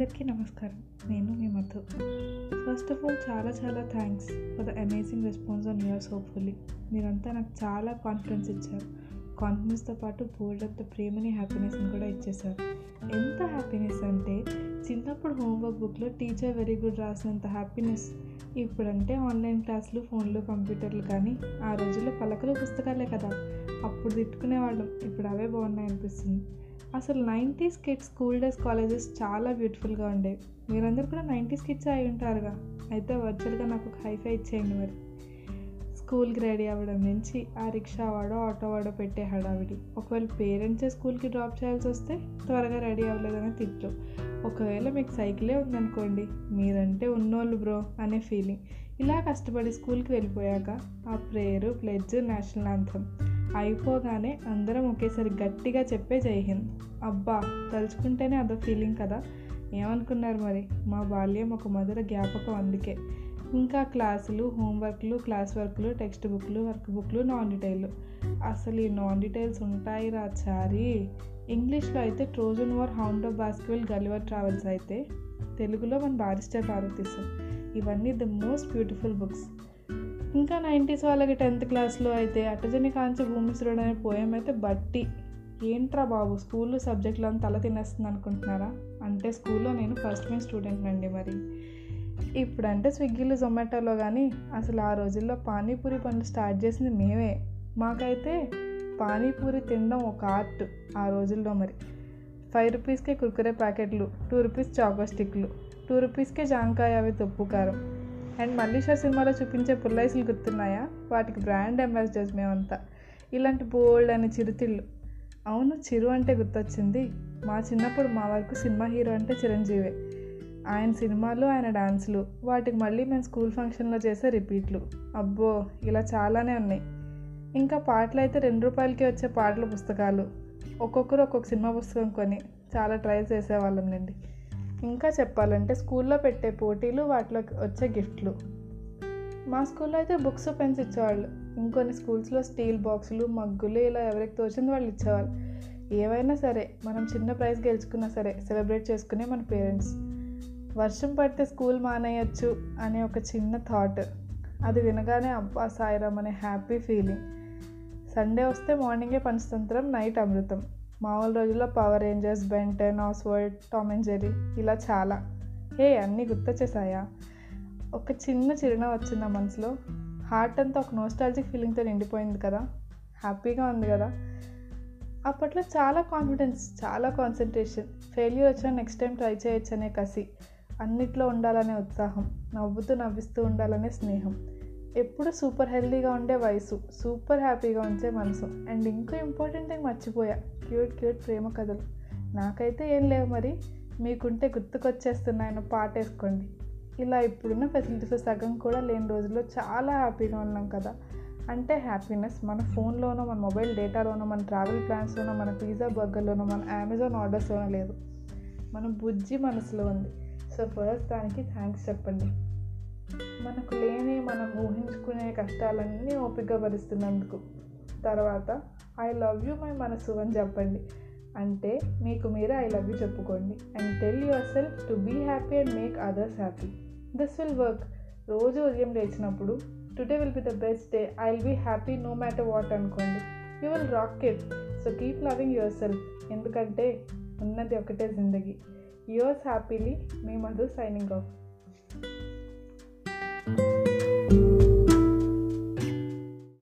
అందరికీ నమస్కారం. నేను మీ మధు. ఫస్ట్ ఆఫ్ ఆల్ చాలా చాలా thanks for the amazing response on yours hopefully మీరంతా నాకు చాలా కాన్ఫిడెన్స్ ఇచ్చారు. కాన్ఫిడెన్స్తో పాటు బోల్డ్ అంత ప్రేమని హ్యాపీనెస్ని కూడా ఇచ్చేసారు ఎంత హ్యాపీనెస్ అంటే చిన్నప్పుడు హోంవర్క్ బుక్లో టీచర్ వెరీ గుడ్ రాసినంత హ్యాపీనెస్ ఇప్పుడంటే ఆన్లైన్ క్లాసులు ఫోన్లు కంప్యూటర్లు కానీ ఆ రోజుల్లో పలకలు పుస్తకాలే కదా. అప్పుడు తిట్టుకునేవాళ్ళం. ఇప్పుడు అవే బాగున్నాయి అనిపిస్తుంది అసలు nineties kids school days colleges చాలా బ్యూటిఫుల్గా ఉండేవి మీరందరూ కూడా నైంటీస్ కిడ్స్ అయి ఉంటారుగా. అయితే వర్చువల్గా నాకు ఒక హైఫై ఇచ్చేయండి మరి. స్కూల్కి రెడీ అవ్వడం నుంచి ఆ రిక్షా వాడో ఆటో వాడో పెట్టే హడావిడి. ఒకవేళ పేరెంట్సే స్కూల్కి డ్రాప్ చేయాల్సి వస్తే త్వరగా రెడీ అవ్వలేదని తిట్లు ఒకవేళ మీకు సైకిలే ఉందనుకోండి మీరంటే ఉన్నోళ్ళు బ్రో అనే ఫీలింగ్ ఇలా కష్టపడి స్కూల్కి వెళ్ళిపోయాక ఆ ప్రేయరు ప్లెడ్జ్ నేషనల్ యాంథమ్ అయిపోగానే అందరం ఒకేసారి గట్టిగా చెప్పే జై హింద్. అబ్బా తలుచుకుంటేనే అదో ఫీలింగ్ కదా. ఏమనుకున్నారు మరి? మా బాల్యం ఒక మధుర జ్ఞాపకం అందుకే. ఇంకా క్లాసులు హోంవర్క్లు క్లాస్ వర్క్లు టెక్స్ట్ బుక్లు వర్క్ బుక్లు నాన్ డీటెయిల్. అసలు ఈ నాన్ డీటెయిల్స్ ఉంటాయి రా చారి. ఇంగ్లీష్లో అయితే Trojan war hound of Baskerville Gulliver travels అయితే తెలుగులో మన బారిస్టర్ పార్వతీశం. ఇవన్నీ ద మోస్ట్ బ్యూటిఫుల్ బుక్స్. ఇంకా నైంటీస్ వాళ్ళకి టెన్త్ క్లాస్లో అయితే అటజని కాంచి భూమిశ్రుడు అనే పోయం అయితే బట్టి. ఏంట్రా బాబు స్కూల్లో సబ్జెక్టులు అంతా తల తినేస్తుంది అనుకుంటున్నారా? అంటే స్కూల్లో నేను ఫస్ట్ మీ స్టూడెంట్ అండి మరి. ఇప్పుడంటే స్విగ్గీలు జొమాటోలో కానీ అసలు ఆ రోజుల్లో పానీపూరి పనులు స్టార్ట్ చేసింది మేమే. మాకైతే పానీపూరి తినడం ఒక ఆర్ట్ ఆ రోజుల్లో మరి. ఫైవ్ రూపీస్కే కుర్కురే ప్యాకెట్లు టూ రూపీస్ చాకో స్టిక్లు టూ రూపీస్కే జాంకాయ అవి తుప్పు కారం. అండ్ మల్లీషా సినిమాలో చూపించే పుల్లైసులు గుర్తున్నాయా? వాటికి బ్రాండ్ అంబాసిడర్స్ మేమంతా. ఇలాంటి బోల్డ్ అని చిరుతిళ్ళు. అవును చిరు అంటే గుర్తొచ్చింది. మా చిన్నప్పుడు మా వరకు సినిమా హీరో అంటే చిరంజీవే. ఆయన సినిమాలు ఆయన డాన్సులు. వాటికి మళ్ళీ మేము స్కూల్ ఫంక్షన్లో చేసే రిపీట్లు. అబ్బో ఇలా చాలానే ఉన్నాయి. ఇంకా పాటలు అయితే రెండు రూపాయలకి వచ్చే పాటల పుస్తకాలు. ఒక్కొక్కరు ఒక్కొక్క సినిమా పుస్తకం కొని చాలా ట్రై చేసేవాళ్ళం అండి ఇంకా చెప్పాలంటే స్కూల్లో పెట్టే పోటీలు వాటిలో వచ్చే గిఫ్ట్లు. మా స్కూల్లో అయితే బుక్స్ పెన్స్ ఇచ్చేవాళ్ళు. ఇంకొన్ని స్కూల్స్లో స్టీల్ బాక్సులు మగ్గులు ఇలా ఎవరికి తోచింది వాళ్ళు ఇచ్చేవాళ్ళు. ఏవైనా సరే మనం చిన్న ప్రైజ్ గెలుచుకున్నా సరే సెలబ్రేట్ చేసుకునే మన పేరెంట్స్. వర్షం పడితే స్కూల్ మానేయచ్చు అనే ఒక చిన్న థాట్ అది వినగానే అబ్బా సాయిరామ్ అనే హ్యాపీ ఫీలింగ్ సండే వస్తే మార్నింగే పంచతంత్రం నైట్ అమృతం. మామూలు రోజుల్లో power rangers Ben Ten Oswald Tom and Jerry ఇలా చాలా. హే అన్నీ గుర్తొచ్చేసాయా? ఒక చిన్న చిరునవ్వు వచ్చింది ఆ మనసులో. హార్ట్ అంతా ఒక నోస్టాలజిక్ ఫీలింగ్తో నిండిపోయింది కదా? హ్యాపీగా ఉంది కదా? అప్పట్లో చాలా కాన్ఫిడెన్స్ చాలా కాన్సన్ట్రేషన్ ఫెయిల్యూర్ వచ్చినా నెక్స్ట్ టైం ట్రై చేయొచ్చు అనే కసి అన్నిట్లో ఉండాలనే ఉత్సాహం నవ్వుతూ నవ్విస్తూ ఉండాలనే స్నేహం. ఎప్పుడు సూపర్ హెల్తీగా ఉండే వయసు సూపర్ హ్యాపీగా ఉంచే మనసు. అండ్ ఇంకో ఇంపార్టెంట్ థింగ్ మర్చిపోయా. క్యూట్ క్యూట్ ప్రేమ కథలు. నాకైతే ఏం లేవు మరి. మీకుంటే గుర్తుకొచ్చేస్తున్నాయన్న పాట వేసుకోండి. ఇలా ఇప్పుడున్న ఫెసిలిటీస్ సగం కూడా లేని రోజుల్లో చాలా హ్యాపీగా ఉన్నాం కదా. అంటే హ్యాపీనెస్ మన ఫోన్లోనో మన మొబైల్ డేటాలోనో మన ట్రావెల్ ప్లాన్స్లోనో మన పిజ్జా బర్గర్లోనో మన అమెజాన్ ఆర్డర్స్లోనో లేదు. మన బుజ్జి మనసులో ఉంది. సో ఫస్ట్ దానికి థ్యాంక్స్ చెప్పండి. మనకు లేని మనం ఊహించుకునే కష్టాలన్నీ ఓపికగా భరిస్తున్నందుకు తర్వాత ఐ లవ్ యూ మై మనసు అని చెప్పండి. అంటే మీకు మీరే ఐ లవ్ యూ చెప్పుకోండి. And tell yourself to be happy and make others happy. This will work రోజు ఉదయం లేచినప్పుడు today will be the best day I will be happy no matter what అనుకోండి. You will rock it so keep loving yourself ఎందుకంటే ఉన్నది ఒకటే జిందగీ. Yours happily మీ Madhu signing of